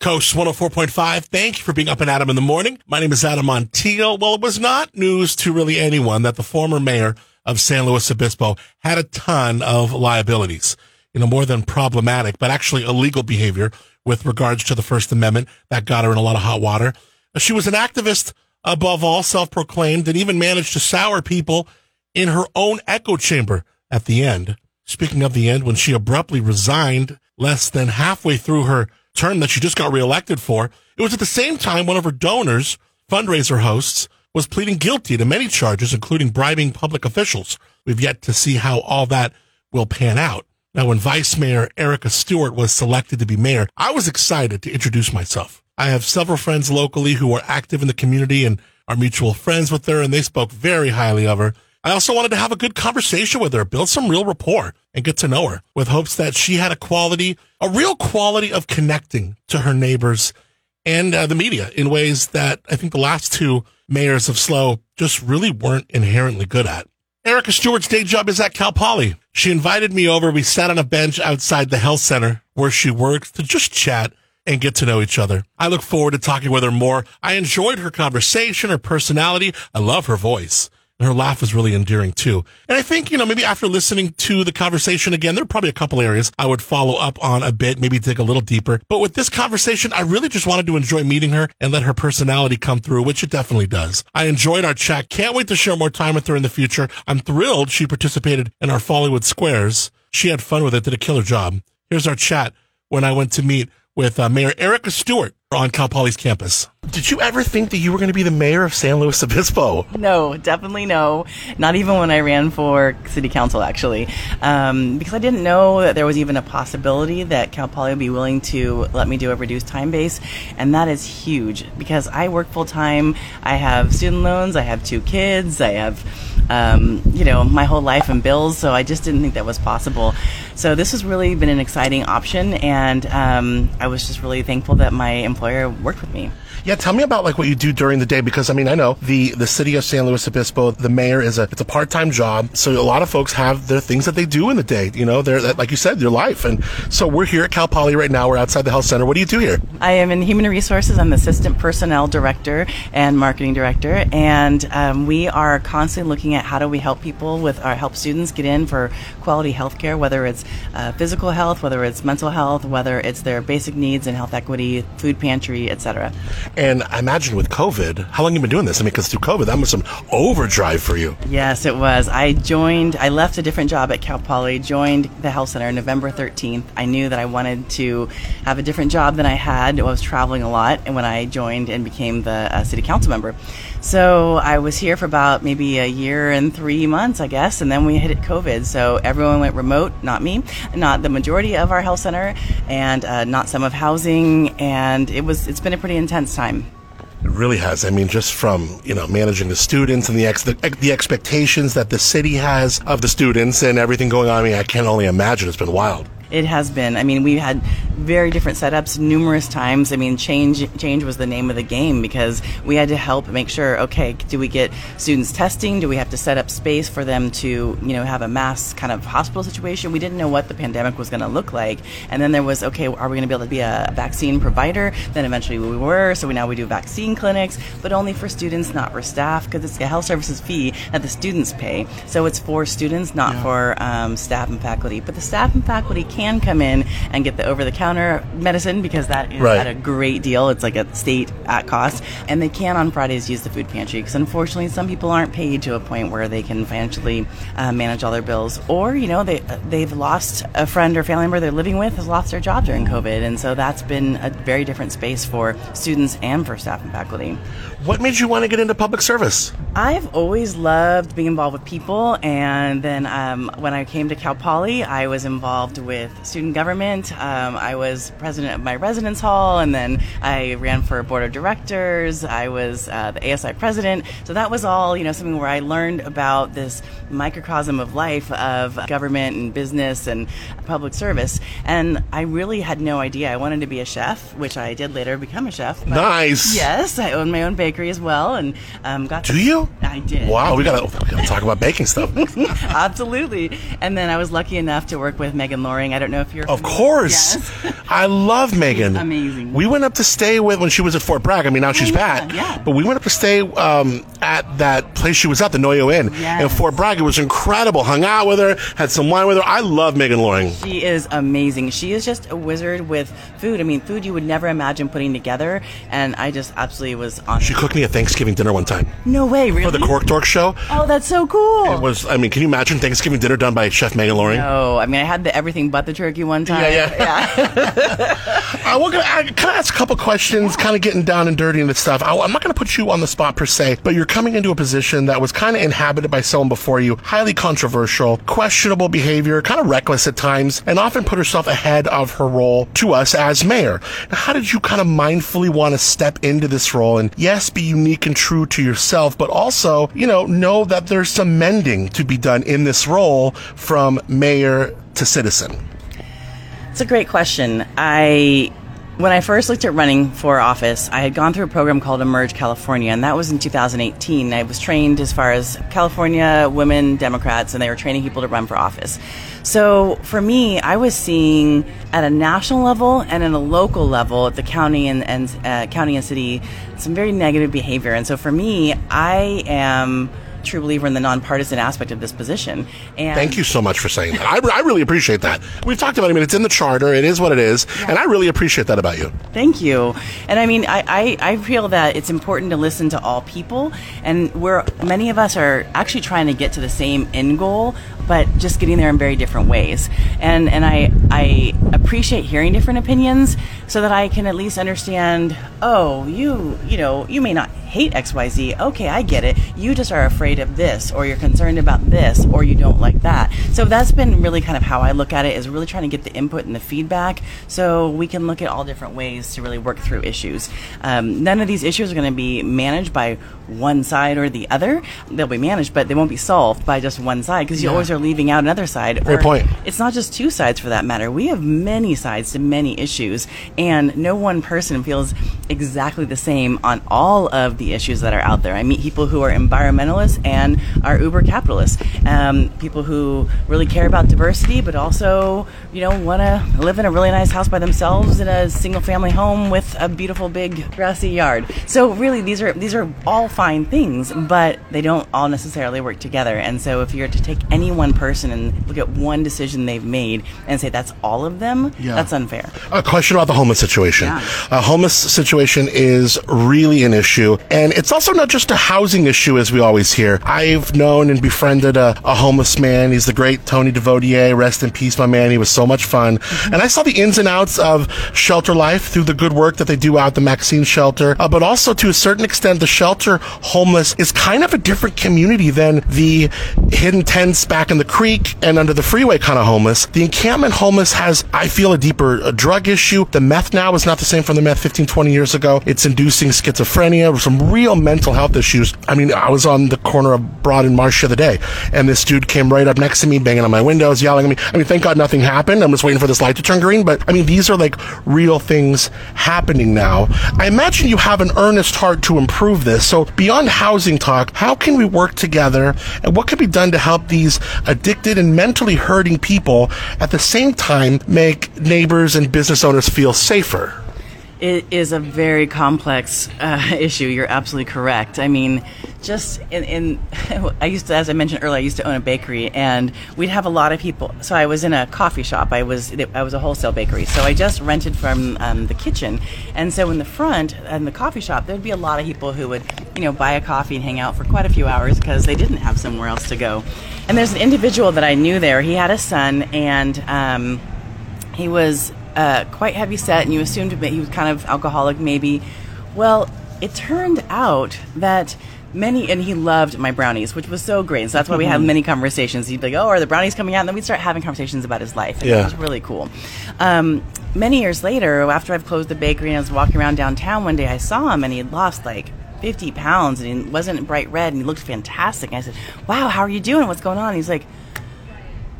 Coast 104.5. Thank you for being up and Adam in the morning. My name is Adam Montiel. Well, it was not news to really anyone that the former mayor of San Luis Obispo had a ton of liabilities. You know, more than problematic, but actually illegal behavior with regards to the First Amendment that got her in a lot of hot water. She was an activist above all, self-proclaimed, and even managed to sour people in her own echo chamber at the end. Speaking of the end, when she abruptly resigned less than halfway through her term that she just got reelected for. It was at the same time one of her donors, fundraiser hosts, was pleading guilty to many charges, including bribing public officials. We've yet to see how all that will pan out. Now, when Vice Mayor Erica Stewart was selected to be mayor, I was excited to introduce myself. I have several friends locally who are active in the community and are mutual friends with her, and they spoke very highly of her. I also wanted to have a good conversation with her, build some real rapport and get to know her with hopes that she had a quality, a real quality of connecting to her neighbors and uh, the media in ways that I think the last two mayors of SLO just really weren't inherently good at. Erica Stewart's day job is at Cal Poly. She invited me over. We sat on a bench outside the health center where she works to just chat and get to know each other. I look forward to talking with her more. I enjoyed her conversation, her personality. I love her voice. And her laugh was really endearing too. And I think, you know, maybe after listening to the conversation again, there are probably a couple areas I would follow up on a bit, maybe dig a little deeper. But with this conversation, I really just wanted to enjoy meeting her and let her personality come through, which it definitely does. I enjoyed our chat. Can't wait to share more time with her in the future. I'm thrilled she participated in our Follywood Squares. She had fun with it, did a killer job. Here's our chat when I went to meet with uh, Mayor Erica Stewart on Cal Poly's campus. Did you ever think that you were going to be the mayor of San Luis Obispo? No, definitely no. Not even when I ran for city council, actually, um, because I didn't know that there was even a possibility that Cal Poly would be willing to let me do a reduced time base, and that is huge because I work full time. I have student loans. I have two kids. I have um, you know, my whole life and bills. So I just didn't think that was possible. So this has really been an exciting option, and um, I was just really thankful that my employer worked with me. Yeah, tell me about like what you do during the day because I mean I know the the city of San Luis Obispo, the mayor is a it's a part time job, so a lot of folks have their things that they do in the day. You know, they're like you said, their life. And so we're here at Cal Poly right now. We're outside the health center. What do you do here? I am in human resources. I'm the assistant personnel director and marketing director, and um, we are constantly looking at how do we help people with our help students get in for quality health care, whether it's uh, physical health, whether it's mental health, whether it's their basic needs and health equity, food pantry, etc. And I imagine with COVID, how long you been doing this? I mean, because through COVID, that was some overdrive for you. Yes, it was. I joined, I left a different job at Cal Poly, joined the health center November 13th. I knew that I wanted to have a different job than I had. I was traveling a lot, and when I joined and became the uh, city council member. So I was here for about maybe a year and three months, I guess, and then we hit it COVID. So everyone went remote, not me, not the majority of our health center, and uh, not some of housing, and it was it's been a pretty intense time. It really has. I mean, just from you know managing the students and the ex- the, the expectations that the city has of the students and everything going on. I mean, I can only imagine. It's been wild. It has been. I mean, we had very different setups numerous times. I mean, change change was the name of the game because we had to help make sure. Okay, do we get students testing? Do we have to set up space for them to you know have a mass kind of hospital situation? We didn't know what the pandemic was going to look like, and then there was okay, are we going to be able to be a vaccine provider? Then eventually we were. So we now we do vaccine clinics, but only for students, not for staff, because it's a health services fee that the students pay. So it's for students, not yeah. for um, staff and faculty. But the staff and faculty can can come in and get the over the counter medicine because that is right. at a great deal. It's like a state at cost. And they can on Fridays use the food pantry because unfortunately some people aren't paid to a point where they can financially uh, manage all their bills. Or, you know, they, they've lost a friend or family member they're living with has lost their job during COVID. And so that's been a very different space for students and for staff and faculty. What made you want to get into public service? I've always loved being involved with people. And then um, when I came to Cal Poly, I was involved with with student government. Um, I was president of my residence hall, and then I ran for board of directors. I was uh, the ASI president. So that was all, you know, something where I learned about this microcosm of life of government and business and public service. And I really had no idea. I wanted to be a chef, which I did later become a chef. Nice. Yes, I own my own bakery as well, and um, got. Do you? I did. Wow, we gotta, we gotta talk about baking stuff. Absolutely. And then I was lucky enough to work with Megan Loring. I don't know if you're. Of familiar. course. Yes. I love Megan. amazing. We went up to stay with when she was at Fort Bragg. I mean, now she's yeah, back. yeah. But we went up to stay um, at that place she was at, the Noyo Inn in Fort Bragg. It was incredible. Hung out with her, had some wine with her. I love Megan Loring. She is amazing. She is just a wizard with food. I mean, food you would never imagine putting together, and I just absolutely was on. She cooked me a Thanksgiving dinner one time no way, really? for the Cork Dork show. Oh, that's so cool. It was, I mean, can you imagine Thanksgiving dinner done by Chef Megan Loring? Oh, I mean, I had the everything but the turkey one time. Yeah, yeah. Uh, we're gonna, I, can I ask a couple questions, kind of getting down and dirty into stuff? I, I'm not going to put you on the spot per se, but you're coming into a position that was kind of inhabited by someone before you, highly controversial, questionable behavior, kind of reckless at times, and often put herself ahead of her role to us as mayor. Now, how did you kind of mindfully want to step into this role and, yes, be unique and true to yourself, but also, you know, know that there's some mending to be done in this role from mayor to citizen? It's a great question. I when I first looked at running for office, I had gone through a program called Emerge California, and that was in 2018. I was trained as far as California women Democrats, and they were training people to run for office. So for me, I was seeing at a national level and at a local level at the county and, and uh, county and city some very negative behavior. And so for me, I am true believer in the nonpartisan aspect of this position. And Thank you so much for saying that. I, I really appreciate that. We've talked about it. I mean, it's in the charter. It is what it is. And I really appreciate that about you. Thank you. And I mean, I, I, I feel that it's important to listen to all people, and we're many of us are actually trying to get to the same end goal, but just getting there in very different ways. And and I I appreciate hearing different opinions so that I can at least understand. Oh, you you know you may not hate X Y Z. Okay, I get it. You just are afraid of this, or you're concerned about this, or you don't like that. So that's been really kind of how I look at it. Is really trying to get the input and the feedback so we can look at all different ways to really work through issues. Um, none of these issues are going to be managed by one side or the other. They'll be managed, but they won't be solved by just one side because you always are leaving out another side. Great Or point. It's not just two sides for that matter. We have many sides to many issues, and no one person feels exactly the same on all of the issues that are out there. I meet people who are environmentalists and are uber capitalists. Um, people who really care about diversity, but also, you know, want to live in a really nice house by themselves in a single family home with a beautiful big grassy yard. So really, these are these are all fine things, but they don't all necessarily work together. And so, if you're to take any one person and look at one decision they've made and say that's all of them, Yeah. that's unfair. A question about the homeless situation. Yeah. A homeless situation is really an issue, and it's also not just a housing issue, as we always hear. I've known and befriended a, a homeless man. He's the great Tony Devotier. Rest in peace, my man. He was so much fun, Mm-hmm. and I saw the ins and outs of shelter life through the good work that they do out at the Maxine shelter, uh, but also to a certain extent, the shelter homeless is kind of a different community than the hidden tents back in the creek and under the freeway kind of homeless. The encampment homeless has, I feel, a deeper uh drug issue. The meth now is not the same from the meth 15, 20 years ago. It's inducing schizophrenia, some real mental health issues. I mean, I was on the corner of Broad and Marsh the other day, and this dude came right up next to me, banging on my windows, yelling at me. I mean, thank God nothing happened. I'm just waiting for this light to turn green. But I mean, these are like real things happening now. I imagine you have an earnest heart to improve this. So beyond housing talk, how can we work together and what can be done to help these addicted and mentally hurting people at the same time make neighbors and business owners feel safer? It is a very complex uh, issue. You're absolutely correct. I mean, just in, in I used to, as I mentioned earlier, I used to own a bakery, and we'd have a lot of people. So I was in a coffee shop. I was I was a wholesale bakery. So I just rented from um, the kitchen, and so in the front in the coffee shop, there'd be a lot of people who would you know buy a coffee and hang out for quite a few hours because they didn't have somewhere else to go. And there's an individual that I knew there. He had a son, and um, he was uh, quite heavy set, and you assumed that he was kind of alcoholic, maybe. Well, it turned out that many, and he loved my brownies, which was so great. So that's why we had many conversations. He'd be like, "Oh, are the brownies coming out?" And then we'd start having conversations about his life. And Yeah. it was really cool. Um, many years later, after I've closed the bakery and I was walking around downtown one day, I saw him, and he had lost like 50 pounds, and he wasn't bright red, and he looked fantastic. And I said, "Wow, how are you doing? What's going on?" And he's like.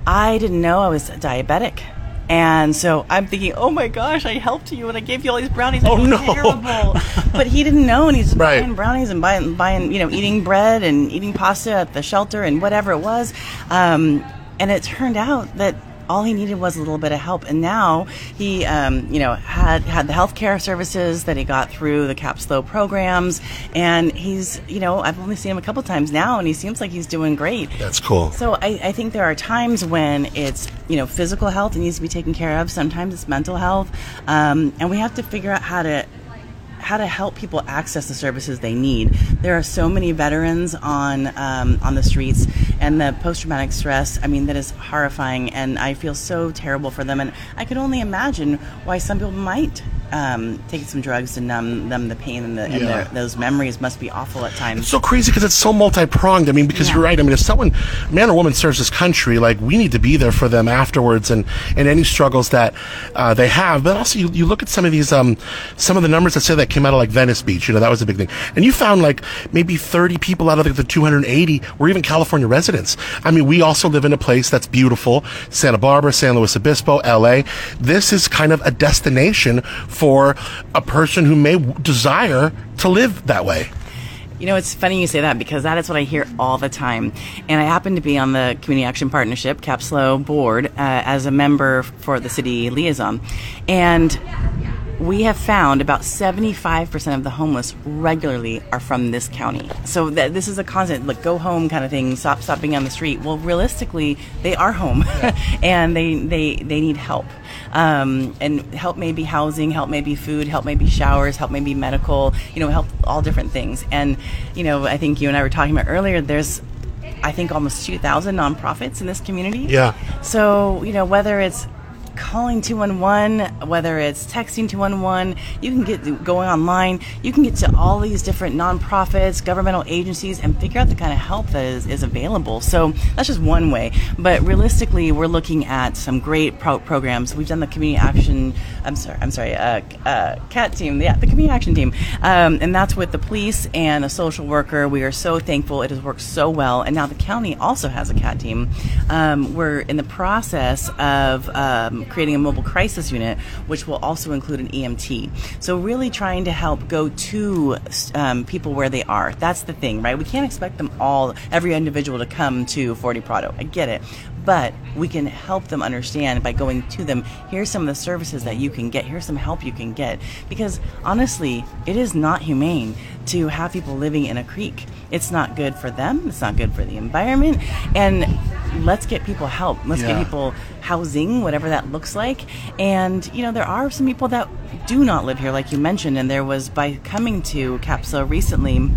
I didn't know I was diabetic. And so I'm thinking, oh my gosh, I helped you and I gave you all these brownies. Oh, no. Terrible. but he didn't know, and he's Right. buying brownies and buying, buying, you know, eating bread and eating pasta at the shelter and whatever it was. Um, and it turned out that all he needed was a little bit of help. And now he, um, you know, had had the healthcare services that he got through the CAPSLO programs, and he's, you know, I've only seen him a couple times now, and he seems like he's doing great. That's cool. So I, I think there are times when it's, you know, physical health that needs to be taken care of. Sometimes it's mental health, um, and we have to figure out how to how to help people access the services they need. There are so many veterans on um, on the streets, and the post traumatic stress. I mean, that is horrifying, and I feel so terrible for them. And I could only imagine why some people might um, take some drugs to numb them the pain and, the, and Yeah. those memories must be awful at times. It's so crazy because it's so multi-pronged. I mean, because Yeah. you're right. I mean, if someone, man or woman, serves this country, like we need to be there for them afterwards, and and any struggles that uh, they have. But also, you, you look at some of these, um, some of the numbers that say that came out of like Venice Beach. You know, that was a big thing, and you found like maybe 30 people out of like, the 280 were even California residents. I mean, we also live in a place that's beautiful, Santa Barbara, San Luis Obispo, L.A. This is kind of a destination for a person who may desire to live that way. You know, it's funny you say that because that is what I hear all the time. And I happen to be on the Community Action Partnership, CAPSLO board, uh, as a member for the city liaison. And we have found about 75% of the homeless regularly are from this county. So that this is a constant, like, go home kind of thing, stop, stop being on the street. Well, realistically, they are home and they, they, they need help. Um, and help maybe housing, help maybe food, help maybe showers, help maybe medical, you know, help all different things. And, you know, I think you and I were talking about earlier, there's, I think, almost 2,000 nonprofits in this community. Yeah. So, you know, whether it's calling 211, whether it's texting 211, you can get going online, you can get to all these different nonprofits, governmental agencies, and figure out the kind of help that is, is available. So that's just one way. But realistically, we're looking at some great pro- programs. We've done the community action, I'm sorry, I'm sorry, uh, uh, CAT team, yeah, the community action team. Um, and that's with the police and a social worker. We are so thankful. It has worked so well. And now the county also has a CAT team. Um, we're in the process of um, creating a mobile crisis unit, which will also include an EMT. So, really trying to help go to um, people where they are. That's the thing, right? We can't expect them all, every individual, to come to 40 Prado. I get it. But we can help them understand by going to them. Here's some of the services that you can get. Here's some help you can get. Because honestly, it is not humane to have people living in a creek. It's not good for them. It's not good for the environment. And let's get people help. Let's Yeah. get people housing, whatever that looks like. And, you know, there are some people that do not live here, like you mentioned. And there was, by coming to CAPSLO recently,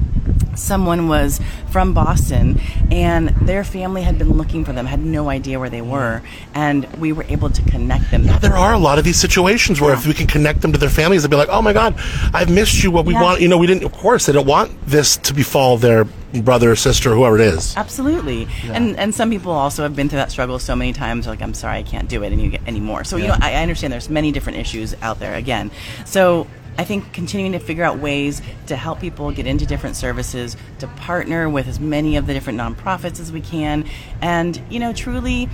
someone was from Boston and their family had been looking for them, had no idea where they were. And we were able to connect them. there are a lot of these situations where if we can connect them to their families, they'll be like, "Oh my God, I've missed you. What we Yeah. want, you know, we didn't. Of course, they don't want this to befall their brother or sister, whoever it is. Absolutely, and and some people also have been through that struggle so many times. Like, I'm sorry, I can't do it and you any, anymore. So you know, I, I understand there's many different issues out there. Again, so I think continuing to figure out ways to help people get into different services, to partner with as many of the different nonprofits as we can, and you know, truly.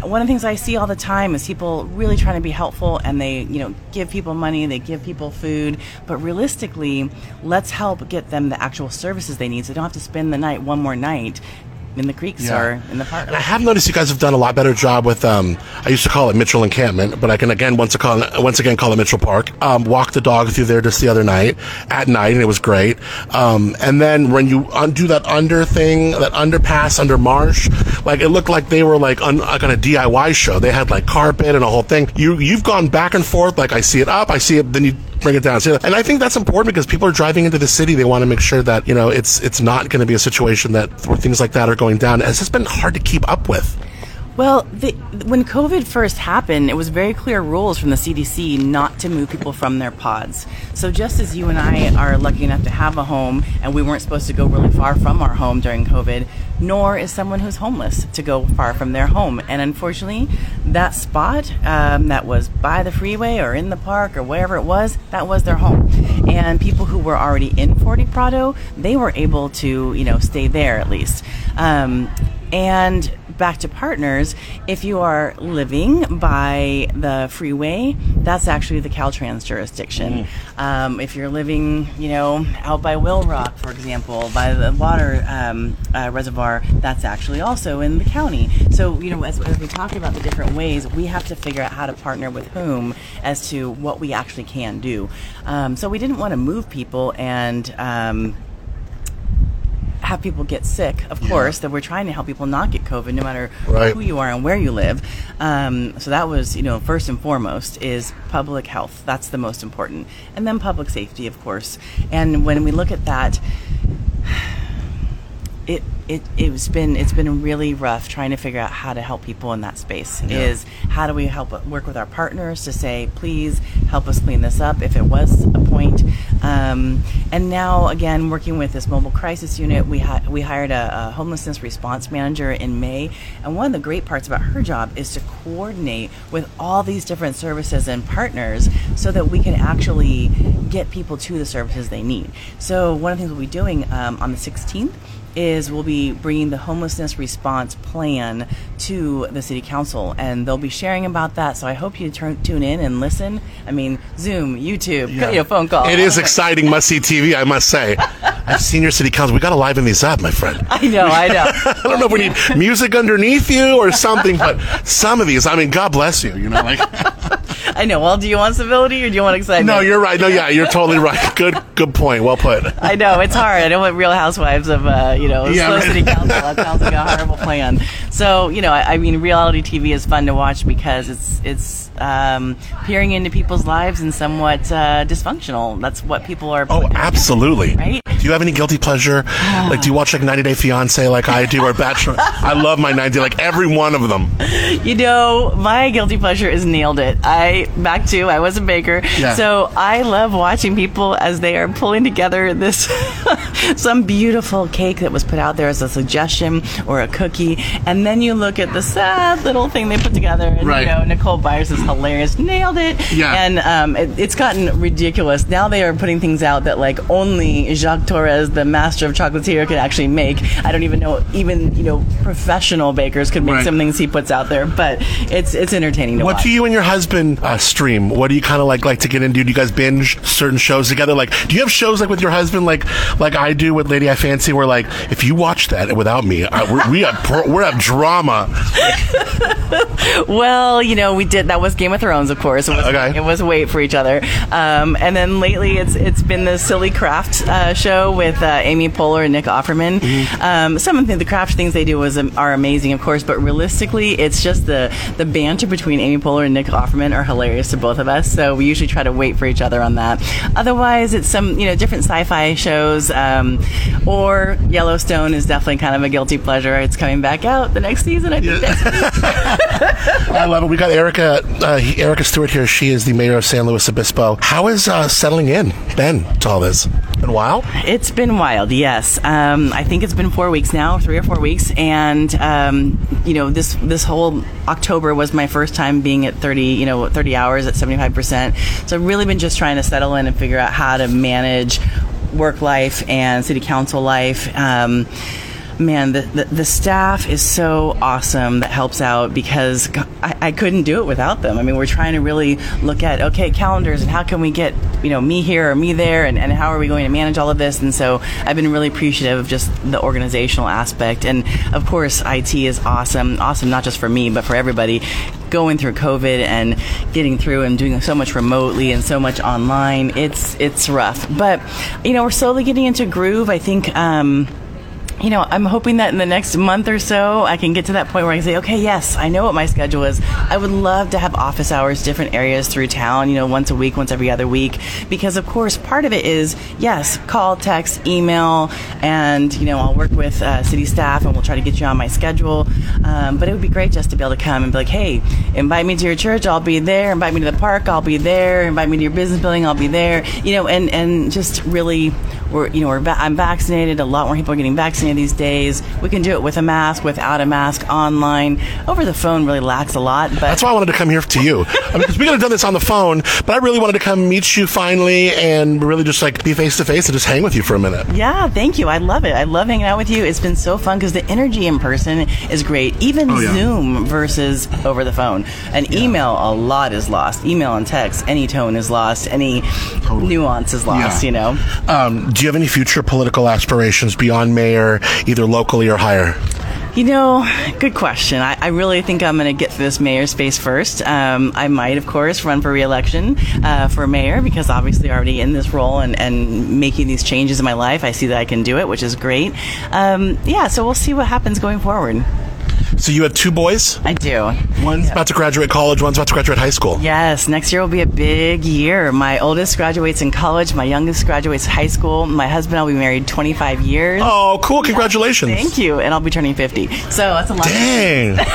One of the things I see all the time is people really trying to be helpful and they, you know, give people money, they give people food, but realistically, let's help get them the actual services they need so they don't have to spend the night one more night in the creeks Yeah. or in the park. And I have noticed you guys have done a lot better job with. Um, I used to call it Mitchell Encampment, but I can again once, call, once again call it Mitchell Park. Um, walked the dog through there just the other night at night, and it was great. Um, and then when you undo that under thing, that underpass under Marsh, like it looked like they were like on, like on a DIY show. They had like carpet and a whole thing. You you've gone back and forth. Like I see it up, I see it, then you bring it down. It- And I think that's important because people are driving into the city. They want to make sure that you know it's it's not going to be a situation that where things like that are going down. It's just been hard to keep up with. Well, the, when COVID first happened, it was very clear rules from the CDC not to move people from their pods. So just as you and I are lucky enough to have a home, and we weren't supposed to go really far from our home during COVID, nor is someone who's homeless to go far from their home. And unfortunately, that spot um, that was by the freeway or in the park or wherever it was, that was their home. And people who were already in Forty Prado, they were able to, you know, stay there at least. Um, and back to partners, if you are living by the freeway, that's actually the Caltrans jurisdiction. Um, if you're living, you know, out by Whale Rock, for example, by the water um, uh, reservoir, that's actually also in the county. So, you know, as, as we talk about the different ways, we have to figure out how to partner with whom as to what we actually can do. Um, so we didn't want to move people and um, have people get sick, of course, that we're trying to help people not get COVID no matter Right. who you are and where you live. Um, so that was, you know, first and foremost is public health. That's the most important. And then public safety, of course. And when we look at that, it, it it's been it's been really rough trying to figure out how to help people in that space is how do we help work with our partners to say please help us clean this up if it was a point. Um, and now again working with this mobile crisis unit we hi- we hired a, a homelessness response manager in May and one of the great parts about her job is to coordinate with all these different services and partners so that we can actually get people to the services they need. So one of the things we'll be doing um, on the 16th is we'll be bringing the homelessness response plan to the city council and they'll be sharing about that so i hope you turn, tune in and listen i mean zoom youtube you know, phone call It is exciting, must see TV, I must say. I've seen your city council. We got to liven these up, my friend. i know i know I don't know if we need music underneath you or something, but some of these, I mean, God bless you. You know, like i know well do you want civility or do you want excitement no, you're right. No, yeah, you're totally right. Good, good point. Well put. I know it's hard. I know what Real Housewives of uh, you know Yeah, slow right. city council. That sounds like a horrible plan. So you know, I, I mean, reality TV is fun to watch because it's it's um, peering into people's lives and somewhat uh, dysfunctional. That's what people are. Oh, absolutely. Right? Do you have any guilty pleasure? Like, do you watch like 90 Day Fiance like I do or Bachelor? I love my 90, like every one of them. You know, my guilty pleasure is nailed it. I back to I was a baker, Yeah. so I love watching people as they are pulling together this some beautiful cake that was put out there as a suggestion or a cookie, and then you look at the sad little thing they put together, and Right. you know Nicole Byers is hilarious, nailed it, Yeah. and um, it, it's gotten ridiculous. Now they are putting things out that like only Jacques Torres, the master of chocolatier, could actually make. I don't even know, even you know, professional bakers could make Right. some things he puts out there, but it's it's entertaining to What watch. What do you and your husband uh, stream? What do you kind of like like to get into? Do you guys binge certain shows together? Like, do you have shows like with your husband, like like I do with Lady I Fancy, where like if you watch that without me, I, we're, we have pro, we have drama. Well, you know, we did that was Game of Thrones, of course. It was, Okay. it was wait for each other. Um, and then lately, it's it's been the silly craft uh, show with uh, Amy Poehler and Nick Offerman. Mm-hmm. Um, some of the, the craft things they do was um, are amazing, of course, but realistically, it's just the the banter between Amy Poehler and Nick Offerman are hilarious to both of us. So we usually try to wait for each other on that. Otherwise, it's some you know different sci-fi shows, um, or Yellowstone is definitely kind of a guilty pleasure. It's coming back out the next season. I think. next I love it. We got Erica uh, Erica Stewart here. She is the mayor of San Luis Obispo. How is uh, settling in Ben, to all this? Been a while. It's been wild, yes. Um, I think it's been four weeks now, three or four weeks, and um, you know this this whole October was my first time being at thirty, you know, thirty hours at seventy five percent. So I've really been just trying to settle in and figure out how to manage work life and city council life. Um, man, the, the, the staff is so awesome that helps out because I, I, couldn't do it without them. I mean, we're trying to really look at, okay, calendars and how can we get, you know, me here or me there and, and how are we going to manage all of this? And so I've been really appreciative of just the organizational aspect. And of course, IT is awesome. Awesome not just for me, but for everybody going through COVID and getting through and doing so much remotely and so much online. It's, it's rough. But, you know, we're slowly getting into groove. I think, um, you know, I'm hoping that in the next month or so, I can get to that point where I can say, okay, yes, I know what my schedule is. I would love to have office hours, different areas through town, you know, once a week, once every other week. Because, of course, part of it is, yes, call, text, email, and, you know, I'll work with uh, city staff and we'll try to get you on my schedule. Um, but it would be great just to be able to come and be like, hey, invite me to your church, I'll be there. Invite me to the park, I'll be there. Invite me to your business building, I'll be there. You know, and, and just really, we're, you know, we're I'm vaccinated. A lot more people are getting vaccinated of these days. We can do it with a mask, without a mask, online. Over the phone really lacks a lot, but That's why I wanted to come here to you. I mean, because we could have done this on the phone, but I really wanted to come meet you finally and really just like be face to face and just hang with you for a minute. Yeah, thank you. I love it. I love hanging out with you. It's been so fun because the energy in person is great. Even Oh, yeah. Zoom versus over the phone. An email, a lot is lost. Email and text, any tone is lost. Any nuance is lost. Yeah. You know. Um, do you have any future political aspirations beyond mayor, either locally or higher? You know, good question. I, I really think I'm going to get through this mayor space first. Um, I might, of course, run for reelection uh, for mayor because obviously already in this role and, and making these changes in my life, I see that I can do it, which is great. Um, yeah, so we'll see what happens going forward. So you have two boys. I do. One's about to graduate college. One's about to graduate high school. Yes, next year will be a big year. My oldest graduates in college. My youngest graduates high school. My husband, I'll be married 25 years. Oh, cool! Congratulations. Thank you, and I'll be turning 50. So that's a lot. Dang.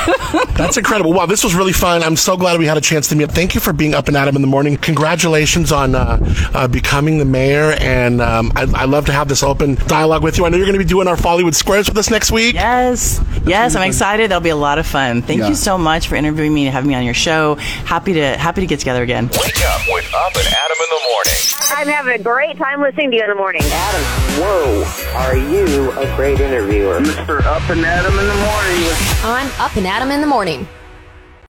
That's incredible. Wow, this was really fun. I'm so glad we had a chance to meet. Thank you for being up and at 'em in the morning. Congratulations on uh, uh, becoming the mayor. And um, I, I love to have this open dialogue with you. I know you're going to be doing our Follywood Squares with us next week. Yes, yes, I'm excited. That'll be a lot of fun. Thank Yeah. you so much for interviewing me and having me on your show. Happy to happy to get together again. Wake up with Up and Adam in the morning. I'm having a great time listening to you in the morning. Adam, whoa, are you a great interviewer? Mr. Up and Adam in the morning. on Up and Adam in the Morning.